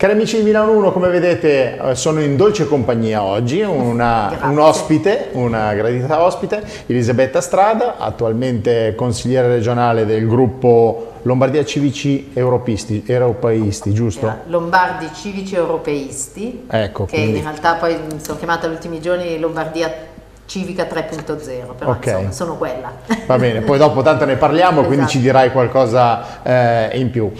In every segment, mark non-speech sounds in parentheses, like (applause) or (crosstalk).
Cari amici di Milano 1, come vedete eh, sono in dolce compagnia oggi, una, un ospite, una gradita ospite, Elisabetta Strada, attualmente consigliere regionale del gruppo Lombardia Civici Europeisti, europeisti giusto? Lombardi Civici Europeisti, ecco, che quindi... in realtà poi sono chiamata negli ultimi giorni Lombardia Civica 3.0, però okay. insomma, sono quella. Va bene, poi dopo tanto ne parliamo, (laughs) esatto. quindi ci dirai qualcosa eh, in più.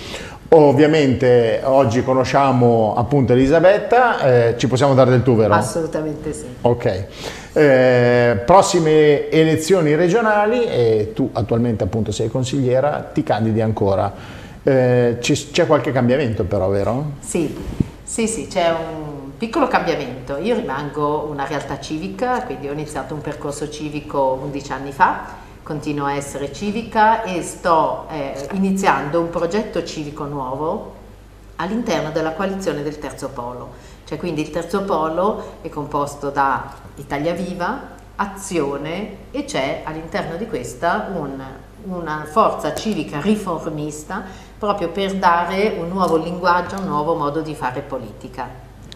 Ovviamente oggi conosciamo appunto Elisabetta, eh, ci possiamo dare del tu vero? Assolutamente sì. Ok, eh, prossime elezioni regionali e tu attualmente appunto sei consigliera, ti candidi ancora. Eh, c'è qualche cambiamento però, vero? Sì, sì, sì, c'è un piccolo cambiamento. Io rimango una realtà civica, quindi ho iniziato un percorso civico 11 anni fa continuo a essere civica e sto eh, iniziando un progetto civico nuovo all'interno della coalizione del Terzo Polo. Cioè quindi il Terzo Polo è composto da Italia Viva, Azione e c'è all'interno di questa un, una forza civica riformista proprio per dare un nuovo linguaggio, un nuovo modo di fare politica.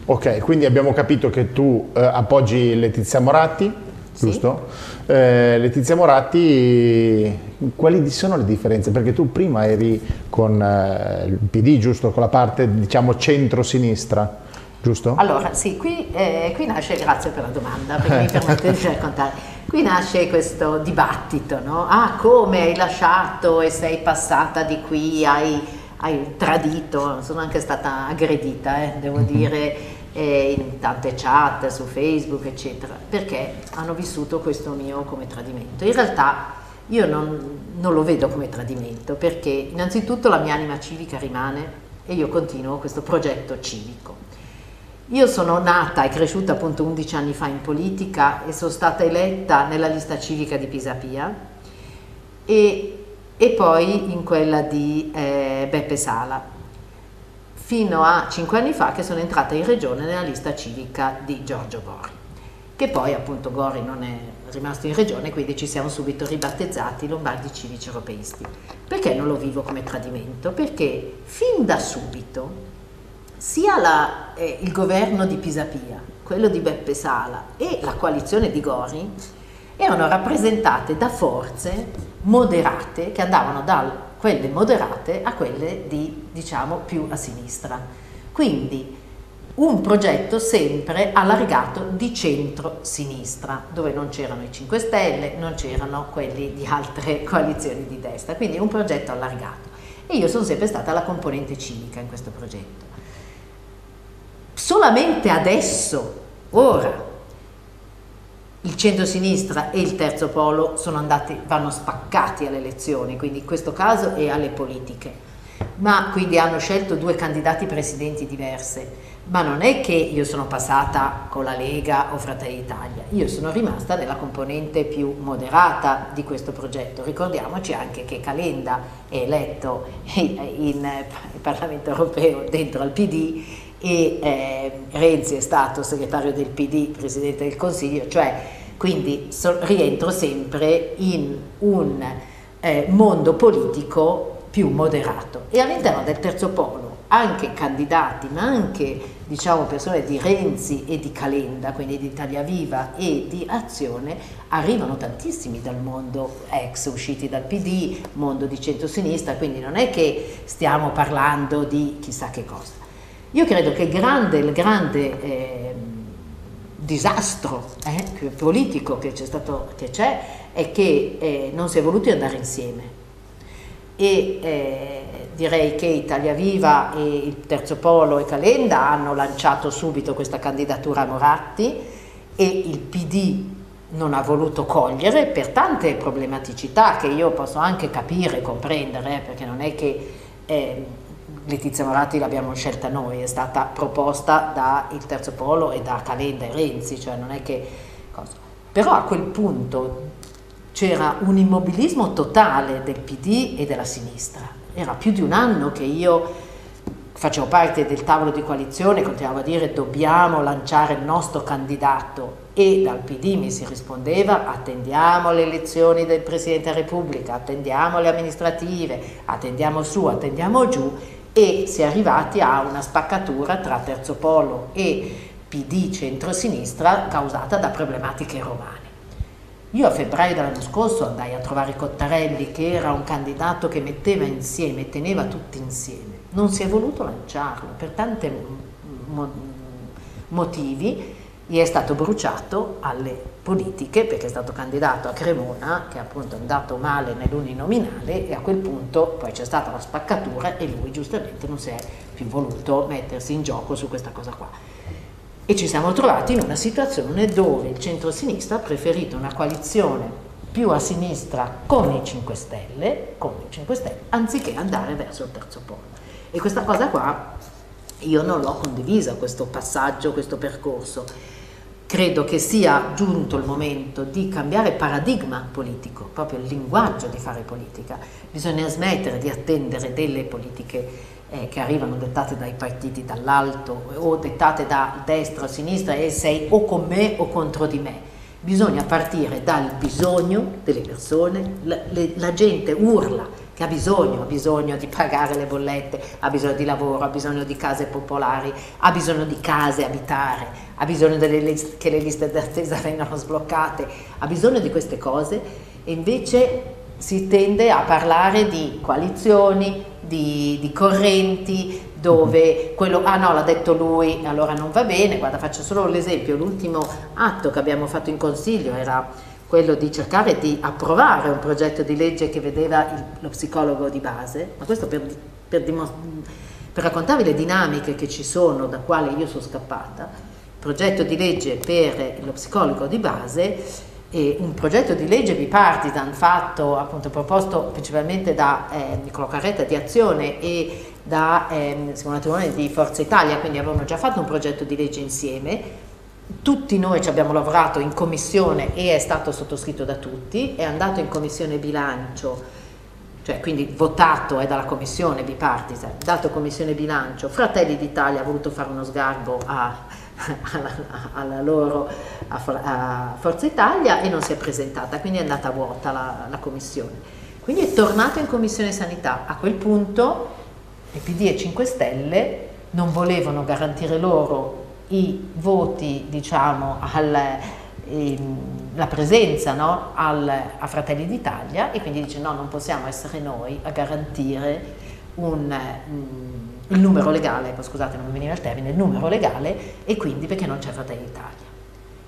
Ok, quindi abbiamo capito che tu eh, appoggi Letizia Moratti, giusto? Sì. Eh, Letizia Moratti, quali sono le differenze? Perché tu prima eri con eh, il PD, giusto? Con la parte, diciamo, centro-sinistra, giusto? Allora, sì, qui, eh, qui, nasce, grazie per la domanda, perché mi permette di (laughs) raccontare. Qui nasce questo dibattito, no? Ah, come hai lasciato e sei passata di qui, hai, hai tradito, sono anche stata aggredita, eh, devo mm-hmm. Dire in tante chat su Facebook, eccetera, perché hanno vissuto questo mio come tradimento. In realtà io non, non lo vedo come tradimento, perché innanzitutto la mia anima civica rimane e io continuo questo progetto civico. Io sono nata e cresciuta appunto 11 anni fa in politica e sono stata eletta nella lista civica di Pisapia e, e poi in quella di eh, Beppe Sala fino a cinque anni fa che sono entrata in regione nella lista civica di Giorgio Gori, che poi appunto Gori non è rimasto in regione, quindi ci siamo subito ribattezzati Lombardi Civici Europeisti. Perché non lo vivo come tradimento? Perché fin da subito sia la, eh, il governo di Pisapia, quello di Beppe Sala e la coalizione di Gori erano rappresentate da forze moderate che andavano dal quelle moderate a quelle di, diciamo, più a sinistra. Quindi un progetto sempre allargato di centro-sinistra, dove non c'erano i 5 Stelle, non c'erano quelli di altre (laughs) coalizioni di destra, quindi un progetto allargato. E io sono sempre stata la componente civica in questo progetto. Solamente adesso, ora, il centro-sinistra e il terzo polo andati, vanno spaccati alle elezioni, quindi in questo caso e alle politiche. Ma quindi hanno scelto due candidati presidenti diverse. Ma non è che io sono passata con la Lega o Fratelli d'Italia, io sono rimasta nella componente più moderata di questo progetto. Ricordiamoci anche che Calenda è eletto in Parlamento europeo dentro al PD e eh, Renzi è stato segretario del PD, Presidente del Consiglio, cioè quindi so, rientro sempre in un eh, mondo politico più moderato. E all'interno del terzo polo anche candidati ma anche diciamo persone di Renzi e di Calenda quindi di Italia Viva e di Azione arrivano tantissimi dal mondo ex usciti dal PD mondo di centrosinistra quindi non è che stiamo parlando di chissà che cosa io credo che grande, il grande eh, disastro eh, politico che c'è, stato, che c'è è che eh, non si è voluti andare insieme. E eh, direi che Italia Viva e il Terzo Polo e Calenda hanno lanciato subito questa candidatura a Moratti e il PD non ha voluto cogliere per tante problematicità che io posso anche capire comprendere, eh, perché non è che eh, Letizia Moratti l'abbiamo scelta noi, è stata proposta dal Terzo Polo e da Calenda e Renzi, cioè non è che... Cosa. Però a quel punto c'era un immobilismo totale del PD e della sinistra. Era più di un anno che io facevo parte del tavolo di coalizione, continuavo a dire dobbiamo lanciare il nostro candidato e dal PD mi si rispondeva attendiamo le elezioni del Presidente della Repubblica, attendiamo le amministrative, attendiamo su, attendiamo giù e si è arrivati a una spaccatura tra Terzo Polo e PD centrosinistra causata da problematiche romane. Io a febbraio dell'anno scorso andai a trovare Cottarelli che era un candidato che metteva insieme, teneva tutti insieme. Non si è voluto lanciarlo per tanti mo motivi, gli è stato bruciato alle politiche perché è stato candidato a Cremona che appunto è andato male nell'uninominale e a quel punto poi c'è stata la spaccatura e lui giustamente non si è più voluto mettersi in gioco su questa cosa qua. E ci siamo trovati in una situazione dove il centro-sinistra ha preferito una coalizione più a sinistra con i 5 Stelle, con i 5 Stelle anziché andare verso il terzo polo. E questa cosa qua io non l'ho condivisa, questo passaggio, questo percorso credo che sia giunto il momento di cambiare paradigma politico, proprio il linguaggio di fare politica. Bisogna smettere di attendere delle politiche eh, che arrivano dettate dai partiti dall'alto o dettate da destra o sinistra e sei o con me o contro di me. Bisogna partire dal bisogno delle persone, la, le, la gente urla che ha bisogno, ha bisogno di pagare le bollette, ha bisogno di lavoro, ha bisogno di case popolari, ha bisogno di case abitare, ha bisogno liste, che le liste d'attesa vengano sbloccate, ha bisogno di queste cose. E invece si tende a parlare di coalizioni, di, di correnti, dove quello, ah no l'ha detto lui, allora non va bene, guarda faccio solo l'esempio, l'ultimo atto che abbiamo fatto in consiglio era quello di cercare di approvare un progetto di legge che vedeva il, lo psicologo di base, ma questo per, per, per raccontarvi le dinamiche che ci sono da quale io sono scappata, progetto di legge per lo psicologo di base un progetto di legge bipartisan fatto, appunto proposto principalmente da eh, Niccolo Carretta di Azione e da eh, Simona Tirone di Forza Italia, quindi avevamo già fatto un progetto di legge insieme, tutti noi ci abbiamo lavorato in commissione e è stato sottoscritto da tutti, è andato in commissione bilancio, cioè quindi votato è dalla commissione bipartisan, dato commissione bilancio, Fratelli d'Italia ha voluto fare uno sgarbo a, alla, alla, loro a, Forza Italia e non si è presentata, quindi è andata vuota la, la commissione. Quindi è tornato in commissione sanità. A quel punto i PD e 5 Stelle non volevano garantire loro i voti diciamo, alla ehm, presenza no, al, a Fratelli d'Italia e quindi dice no, non possiamo essere noi a garantire un, um, il numero legale, scusate non mi veniva il termine, il numero legale e quindi perché non c'è Fratelli d'Italia.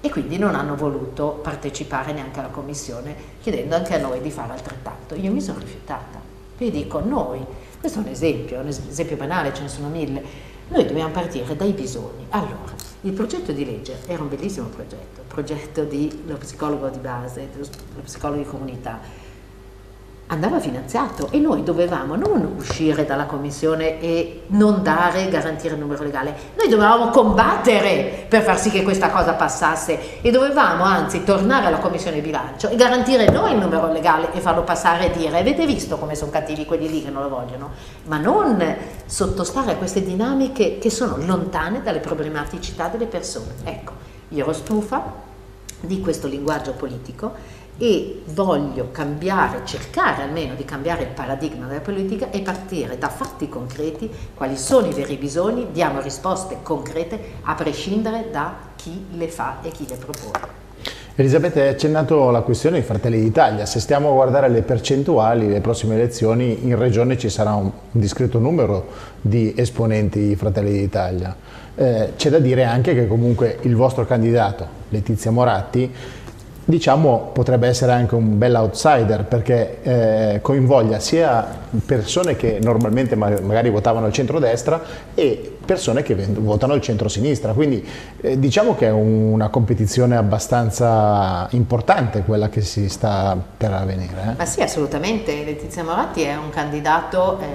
E quindi non hanno voluto partecipare neanche alla commissione chiedendo anche a noi di fare altrettanto. Io mi sono rifiutata. Vi dico noi, questo è un esempio, un esempio banale, ce ne sono mille, noi dobbiamo partire dai bisogni. Allora, il progetto di legge era un bellissimo progetto, progetto dello psicologo di base, dello psicologo di comunità, andava finanziato e noi dovevamo non uscire dalla commissione e non dare, garantire il numero legale, noi dovevamo combattere per far sì che questa cosa passasse e dovevamo anzi tornare alla commissione bilancio e garantire noi il numero legale e farlo passare e dire avete visto come sono cattivi quelli lì che non lo vogliono, ma non sottostare a queste dinamiche che sono lontane dalle problematicità delle persone. Ecco, io ero stufa di questo linguaggio politico e voglio cambiare, cercare almeno di cambiare il paradigma della politica e partire da fatti concreti, quali sono i veri bisogni, diamo risposte concrete a prescindere da chi le fa e chi le propone. Elisabetta, hai accennato la questione dei Fratelli d'Italia. Se stiamo a guardare le percentuali, le prossime elezioni, in regione ci sarà un discreto numero di esponenti Fratelli d'Italia. Eh, C'è da dire anche che comunque il vostro candidato, Letizia Moratti, diciamo potrebbe essere anche un bel outsider perché eh, coinvoglia sia persone che normalmente magari votavano al centro-destra e persone che votano al centro-sinistra, quindi eh, diciamo che è una competizione abbastanza importante quella che si sta per avvenire. Eh? Ma sì, assolutamente, Letizia Moratti è un candidato, eh,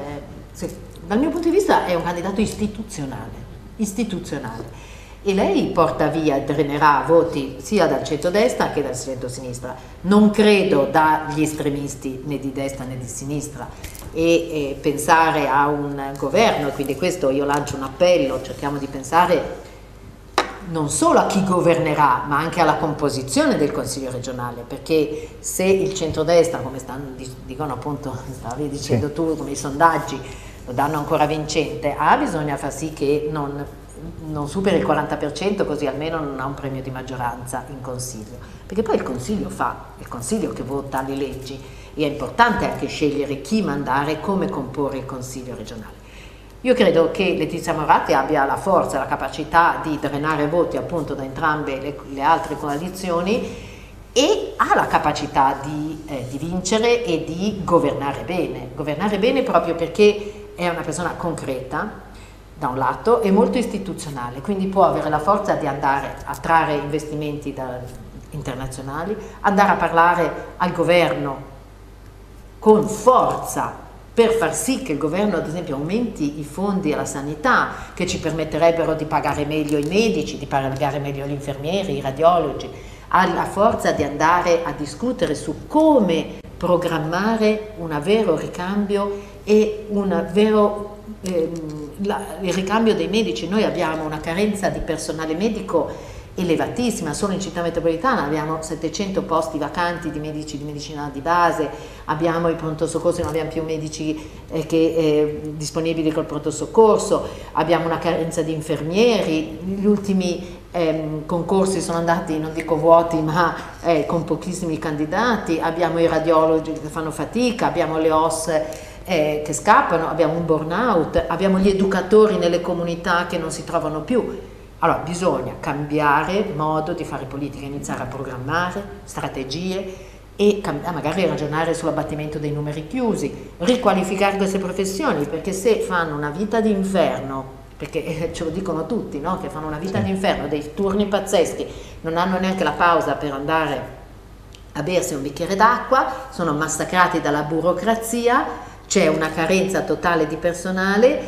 se, dal mio punto di vista è un candidato istituzionale, istituzionale e lei porta via, drenerà voti sia dal centro-destra che dal centro-sinistra. Non credo dagli estremisti né di destra né di sinistra e, e pensare a un governo, e quindi questo io lancio un appello, cerchiamo di pensare non solo a chi governerà, ma anche alla composizione del Consiglio regionale, perché se il centrodestra, come stanno, dicono appunto, (laughs) stavi dicendo sì. tu, come i sondaggi, lo danno ancora vincente, A bisogna far sì che non, non superi il 40% così almeno non ha un premio di maggioranza in Consiglio, perché poi il Consiglio fa, il Consiglio che vota le leggi e è importante anche scegliere chi mandare e come comporre il Consiglio regionale. Io credo che Letizia Moratti abbia la forza, la capacità di drenare voti appunto da entrambe le, le altre coalizioni e ha la capacità di, eh, di, vincere e di governare bene. Governare bene proprio perché è una persona concreta, da un lato, e molto istituzionale, quindi può avere la forza di andare a trarre investimenti da, internazionali, andare a parlare al governo con forza per far sì che il governo ad esempio aumenti i fondi alla sanità che ci permetterebbero di pagare meglio i medici, di pagare meglio gli infermieri, i radiologi, ha la forza di andare a discutere su come programmare un vero ricambio e un vero eh, la, il ricambio dei medici. Noi abbiamo una carenza di personale medico elevatissima, solo in città metropolitana abbiamo 700 posti vacanti di medici di medicina di base, abbiamo i pronto soccorso, non abbiamo più medici eh, che, eh, disponibili col pronto soccorso, abbiamo una carenza di infermieri, gli ultimi eh, concorsi sono andati, non dico vuoti, ma eh, con pochissimi candidati, abbiamo i radiologi che fanno fatica, abbiamo le OS eh, che scappano, abbiamo un burnout, abbiamo gli educatori nelle comunità che non si trovano più allora bisogna cambiare modo di fare politica, iniziare a programmare strategie e magari ragionare sull'abbattimento dei numeri chiusi, riqualificare queste professioni, perché se fanno una vita d'inferno perché eh, ce lo dicono tutti, no? che fanno una vita sì. d'inferno, dei turni pazzeschi, non hanno neanche la pausa per andare a bersi un bicchiere d'acqua, sono massacrati dalla burocrazia, c'è una carenza totale di personale,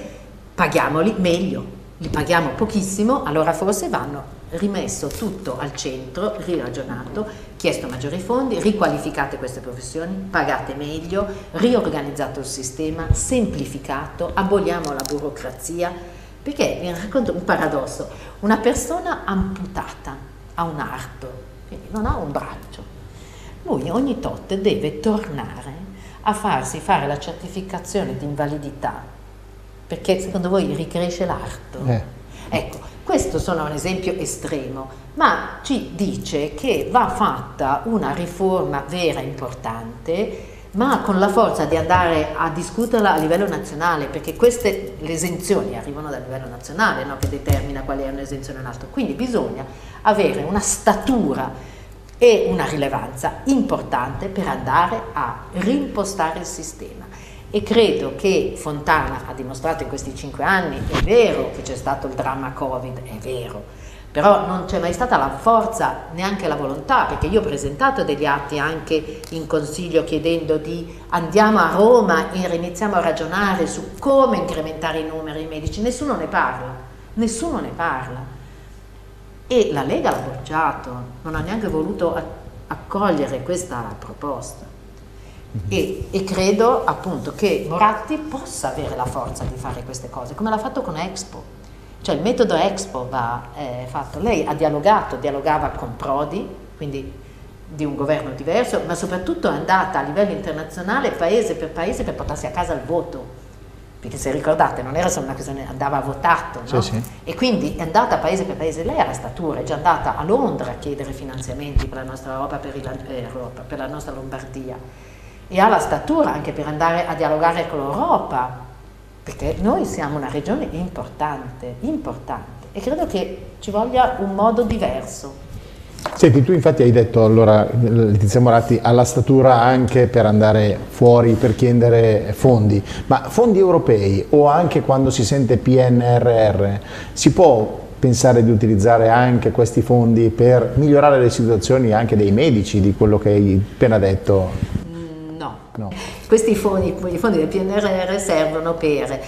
paghiamoli meglio, li paghiamo pochissimo, allora forse vanno rimesso tutto al centro, riragionato, chiesto maggiori fondi, riqualificate queste professioni, pagate meglio, riorganizzato il sistema, semplificato, aboliamo la burocrazia, perché vi racconto un paradosso, una persona amputata ha un arto, quindi non ha un braccio, lui ogni tot deve tornare a farsi fare la certificazione di invalidità perché secondo voi ricresce l'arto? Eh. Ecco, questo sono un esempio estremo, ma ci dice che va fatta una riforma vera e importante, ma con la forza di andare a discuterla a livello nazionale, perché queste le esenzioni arrivano dal livello nazionale, no? che determina qual è un'esenzione o un'altra. Quindi bisogna avere una statura e una rilevanza importante per andare a rimpostare il sistema e credo che Fontana ha dimostrato in questi cinque anni, è vero che c'è stato il dramma Covid, è vero, però non c'è mai stata la forza, neanche la volontà, perché io ho presentato degli atti anche in consiglio chiedendo di andiamo a Roma e iniziamo a ragionare su come incrementare i numeri medici, nessuno ne parla, nessuno ne parla. E la Lega l'ha bocciato, non ha neanche voluto accogliere questa proposta. E, e, credo appunto che Moratti possa avere la forza di fare queste cose, come l'ha fatto con Expo. Cioè il metodo Expo va eh, fatto. Lei ha dialogato, dialogava con Prodi, quindi di un governo diverso, ma soprattutto è andata a livello internazionale, paese per paese, per portarsi a casa il voto. Perché se ricordate non era solo una questione, andava votato, no? sì, sì. E quindi è andata paese per paese, lei ha la statura, è già andata a Londra a chiedere finanziamenti per la nostra Europa, per, il, eh, Europa, per la nostra Lombardia e ha la statura anche per andare a dialogare con l'Europa, perché noi siamo una regione importante, importante e credo che ci voglia un modo diverso. Senti, tu infatti hai detto allora, Letizia Moratti, ha la statura anche per andare fuori, per chiedere fondi, ma fondi europei o anche quando si sente PNRR, si può pensare di utilizzare anche questi fondi per migliorare le situazioni anche dei medici, di quello che hai appena detto? No. Questi fondi, i fondi del PNRR servono per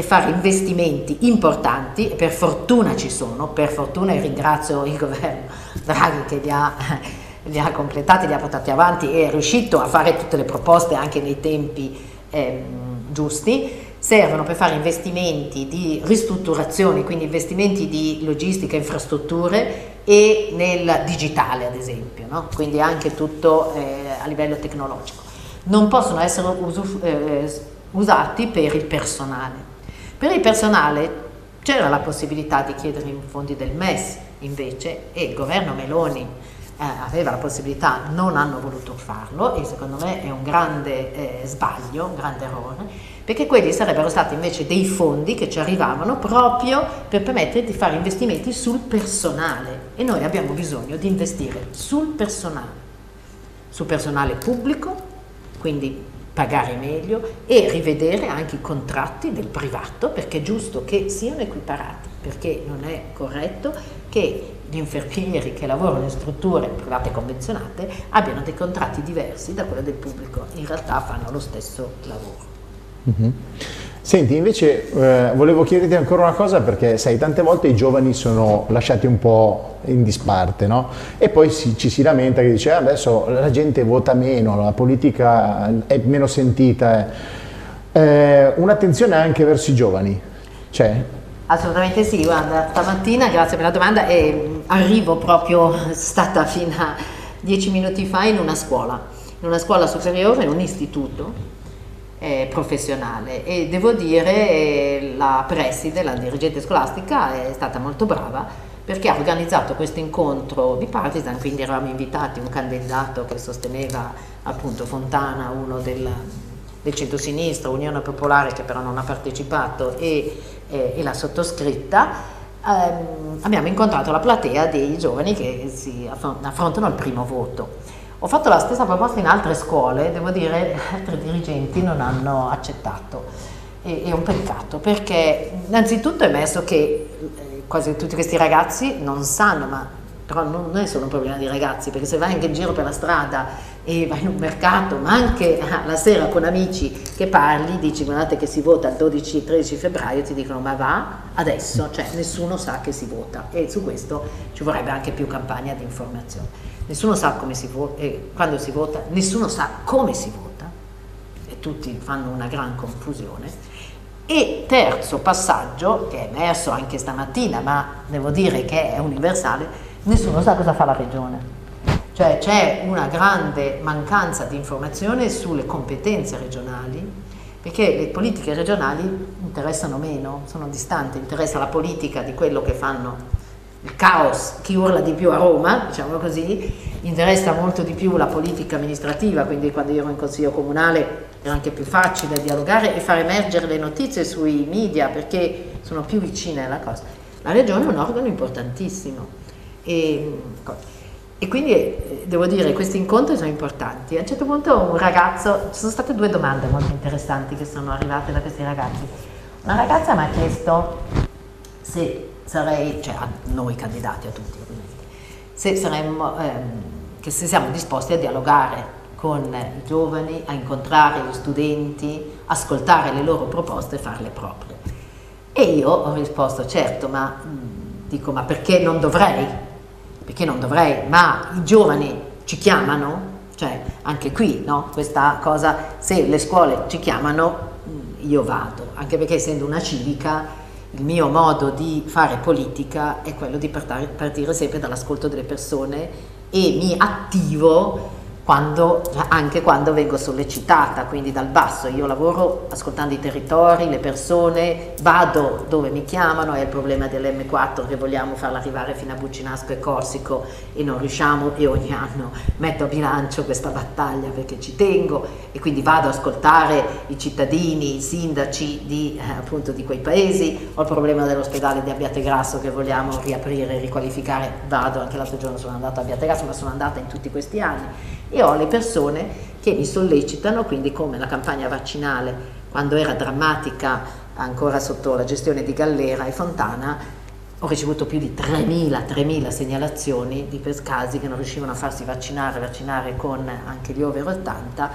fare investimenti importanti, per fortuna ci sono, per fortuna e ringrazio il governo Draghi che li ha, (laughs) li ha completati, li ha portati avanti e è riuscito a fare tutte le proposte anche nei tempi eh, giusti, servono per fare investimenti di ristrutturazione, quindi investimenti di logistica, infrastrutture e nel digitale ad esempio, no? quindi anche tutto eh, a livello tecnologico non possono essere eh, usati per il personale. Per il personale c'era la possibilità di chiedere i fondi del MES invece e il governo Meloni eh, aveva la possibilità, non hanno voluto farlo e secondo me è un grande eh, sbaglio, un grande errore, perché quelli sarebbero stati invece dei fondi che ci arrivavano proprio per permettere di fare investimenti sul personale. E noi abbiamo bisogno di investire sul personale, sul personale pubblico, quindi pagare meglio e rivedere anche i contratti del privato perché è giusto che siano equiparati, perché non è corretto che gli infermieri che lavorano in strutture private convenzionate abbiano dei contratti diversi da quelli del pubblico, in realtà fanno lo stesso lavoro. Mm-hmm. Senti, invece eh, volevo chiederti ancora una cosa perché sai, tante volte i giovani sono lasciati un po' in disparte, no? E poi si, ci si lamenta che dice ah, adesso la gente vota meno, la politica è meno sentita. Eh. Eh, un'attenzione anche verso i giovani, c'è? Assolutamente sì, guarda, stamattina, grazie per la domanda, eh, arrivo proprio, stata fino a dieci minuti fa in una scuola, in una scuola superiore, in un istituto, eh, professionale e devo dire eh, la preside, la dirigente scolastica è stata molto brava perché ha organizzato questo incontro bipartisan, quindi eravamo invitati un candidato che sosteneva appunto Fontana, uno del, del centro-sinistra, Unione Popolare che però non ha partecipato e, eh, e la sottoscritta, ehm, abbiamo incontrato la platea dei giovani che si affrontano il primo voto. Ho fatto la stessa proposta in altre scuole, devo dire altri dirigenti non hanno accettato. E, è un peccato perché innanzitutto è emerso che eh, quasi tutti questi ragazzi non sanno, ma però non è solo un problema di ragazzi, perché se vai anche in giro per la strada e vai in un mercato, ma anche la sera con amici che parli, dici guardate che si vota il 12-13 febbraio, ti dicono ma va adesso, cioè nessuno sa che si vota e su questo ci vorrebbe anche più campagna di informazione nessuno sa come si vota, eh, quando si vota, nessuno sa come si vota e tutti fanno una gran confusione. E terzo passaggio, che è emerso anche stamattina, ma devo dire che è universale, nessuno sa cosa fa la regione. Cioè c'è una grande mancanza di informazione sulle competenze regionali, perché le politiche regionali interessano meno, sono distanti, interessa la politica di quello che fanno il caos, chi urla di più a Roma, diciamo così, interessa molto di più la politica amministrativa, quindi quando io ero in consiglio comunale era anche più facile dialogare e far emergere le notizie sui media perché sono più vicine alla cosa. La regione è un organo importantissimo e, e quindi eh, devo dire questi incontri sono importanti. A un certo punto un ragazzo, ci sono state due domande molto interessanti che sono arrivate da questi ragazzi. Una ragazza mi ha chiesto se sarei, cioè a noi candidati, a tutti ovviamente, se, saremmo, ehm, se siamo disposti a dialogare con i giovani, a incontrare gli studenti, ascoltare le loro proposte e farle proprie. E io ho risposto, certo, ma dico, ma perché non dovrei? Perché non dovrei? Ma i giovani ci chiamano? Cioè, anche qui, no? Questa cosa, se le scuole ci chiamano, io vado, anche perché essendo una civica il mio modo di fare politica è quello di partire sempre dall'ascolto delle persone e mi attivo quando, anche quando vengo sollecitata, quindi dal basso. Io lavoro ascoltando i territori, le persone, vado dove mi chiamano, è il problema dell'M4 che vogliamo farla arrivare fino a Buccinasco e Corsico e non riusciamo e ogni anno metto a bilancio questa battaglia perché ci tengo e quindi vado ad ascoltare i cittadini, i sindaci di, eh, appunto, di quei paesi, ho il problema dell'ospedale di Abbiategrasso che vogliamo riaprire riqualificare, vado, anche l'altro giorno sono andata a Abbiategrasso ma sono andata in tutti questi anni e ho le persone che mi sollecitano, quindi come la campagna vaccinale quando era drammatica ancora sotto la gestione di Gallera e Fontana, ho ricevuto più di 3.000, segnalazioni di casi che non riuscivano a farsi vaccinare, vaccinare con anche gli over 80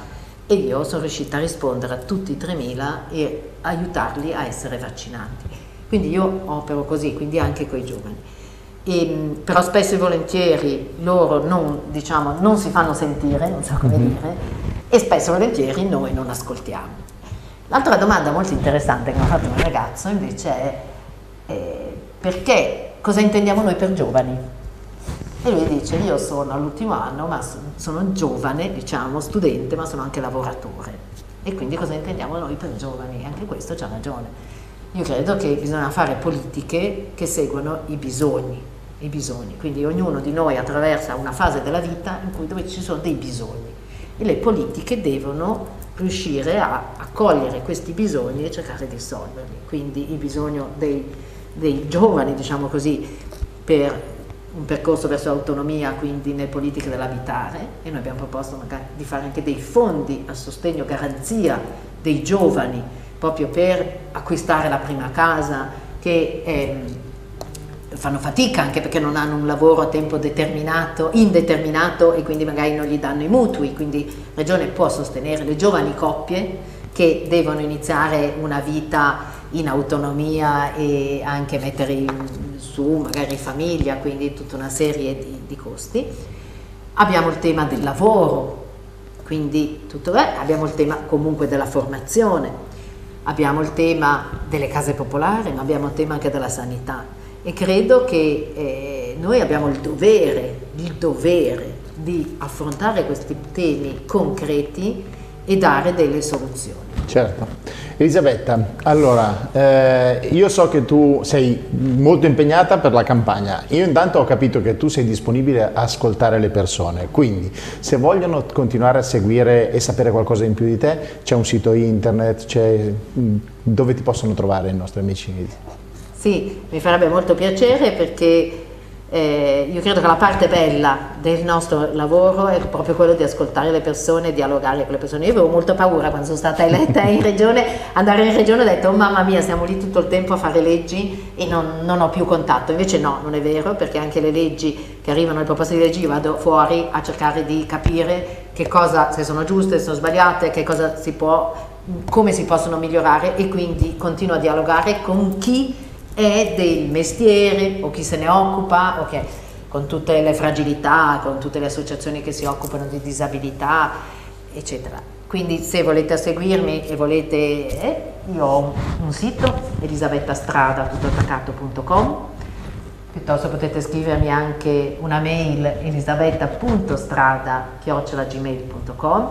e io sono riuscita a rispondere a tutti i 3.000 e aiutarli a essere vaccinati. Quindi io opero così, quindi anche con i giovani e, però spesso e volentieri loro non, diciamo, non, si fanno sentire, non so come mm-hmm. dire, e spesso e volentieri noi non ascoltiamo. L'altra domanda molto interessante che mi ha fatto un ragazzo invece è eh, perché cosa intendiamo noi per giovani? E lui dice io sono all'ultimo anno, ma sono giovane, diciamo, studente, ma sono anche lavoratore. E e quindi cosa intendiamo noi per giovani, anche questo c'ha ragione. Io credo che bisogna fare politiche che seguono i bisogni, i bisogni. Quindi ognuno di noi attraversa una fase della vita in cui dove ci sono dei bisogni e le politiche devono riuscire a, a cogliere questi bisogni e cercare di risolverli. Quindi il bisogno dei, dei giovani, diciamo così, per un percorso verso l'autonomia, quindi nelle politiche dell'abitare, e noi abbiamo proposto magari di fare anche dei fondi a sostegno, garanzia dei giovani, proprio per acquistare la prima casa, che eh, fanno fatica anche perché non hanno un lavoro a tempo determinato, indeterminato e quindi magari non gli danno i mutui, quindi la Regione può sostenere le giovani coppie che devono iniziare una vita in autonomia e anche mettere su magari famiglia, quindi tutta una serie di, di costi. Abbiamo il tema del lavoro, quindi tutto beh, abbiamo il tema comunque della formazione, abbiamo il tema delle case popolari, ma abbiamo il tema anche della sanità e credo che eh, noi abbiamo il dovere, il dovere di affrontare questi temi concreti e dare delle soluzioni. Certo. Elisabetta, allora, eh, io so che tu sei molto impegnata per la campagna, io intanto ho capito che tu sei disponibile a ascoltare le persone, quindi se vogliono continuare a seguire e sapere qualcosa in più di te, c'è un sito internet, dove ti possono trovare i nostri amici? Sì, mi farebbe molto piacere perché eh, io credo che la parte bella del nostro lavoro è proprio quello di ascoltare le persone, dialogare con le persone. Io avevo molta paura quando sono stata eletta in regione, andare in regione ho detto oh, mamma mia stiamo lì tutto il tempo a fare leggi e non, non, ho più contatto. Invece no, non è vero perché anche le leggi che arrivano, le proposte di leggi, vado fuori a cercare di capire che cosa, se sono giuste, se sono sbagliate, che cosa si può, come si possono migliorare e quindi continuo a dialogare con chi è del mestiere o chi se ne occupa, okay, con tutte le fragilità, con tutte le associazioni che si occupano di disabilità, eccetera. Quindi se volete seguirmi e volete, eh, io ho un, sito, elisabettastrada.com, piuttosto potete scrivermi anche una mail elisabetta.strada.gmail.com,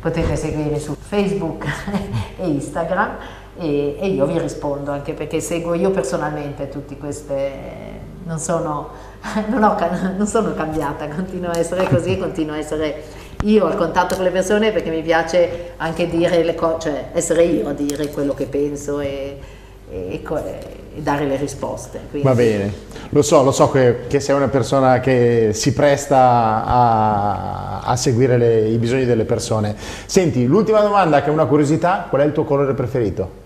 potete seguirmi su Facebook (laughs) e Instagram e, e, io vi rispondo anche perché seguo io personalmente tutte queste non sono, (laughs) non, ho, non sono cambiata continuo a essere così continuo a essere io al contatto con le persone perché mi piace anche dire le cose cioè essere io a dire quello che penso e, e, e dare le risposte quindi. va bene lo so lo so che, che, sei una persona che si presta a, a seguire le, i bisogni delle persone senti l'ultima domanda che è una curiosità qual è il tuo colore preferito?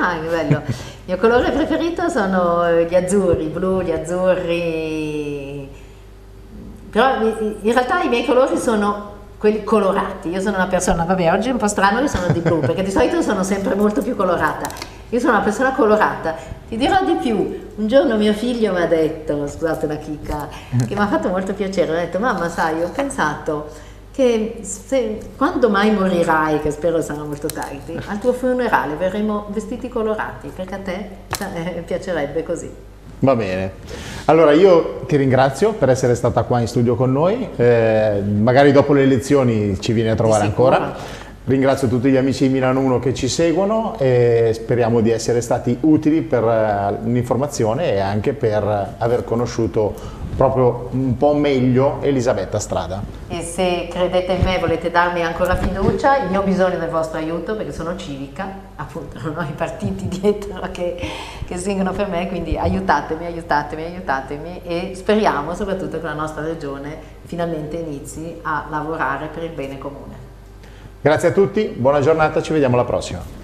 Ah, che bello. Il mio colore preferito sono gli azzurri, blu, gli azzurri. Però in realtà i miei colori sono quelli colorati. Io sono una persona, vabbè, oggi è un po' strano che sono di blu, perché di solito sono sempre molto più colorata. Io sono una persona colorata. Ti dirò di più. Un giorno mio figlio mi ha detto, scusate la chicca, che mi ha fatto molto piacere, mi ha detto, mamma sai, ho pensato che se, quando mai morirai, che spero sarà molto tardi, al tuo funerale verremo vestiti colorati, perché a te eh, piacerebbe così. Va bene. Allora io ti ringrazio per essere stata qua in studio con noi, eh, magari dopo le elezioni ci vieni a trovare ancora. Ringrazio tutti gli amici di Milano 1 che ci seguono e speriamo di essere stati utili per uh, l'informazione e anche per aver conosciuto proprio un po' meglio Elisabetta Strada. E se credete in me e volete darmi ancora fiducia, io ho bisogno del vostro aiuto perché sono civica, appunto (laughs) non ho i partiti dietro che, che seguono per me, quindi aiutatemi, aiutatemi, aiutatemi e speriamo soprattutto che la nostra regione finalmente inizi a lavorare per il bene comune. Grazie a tutti, buona giornata, ci vediamo alla prossima.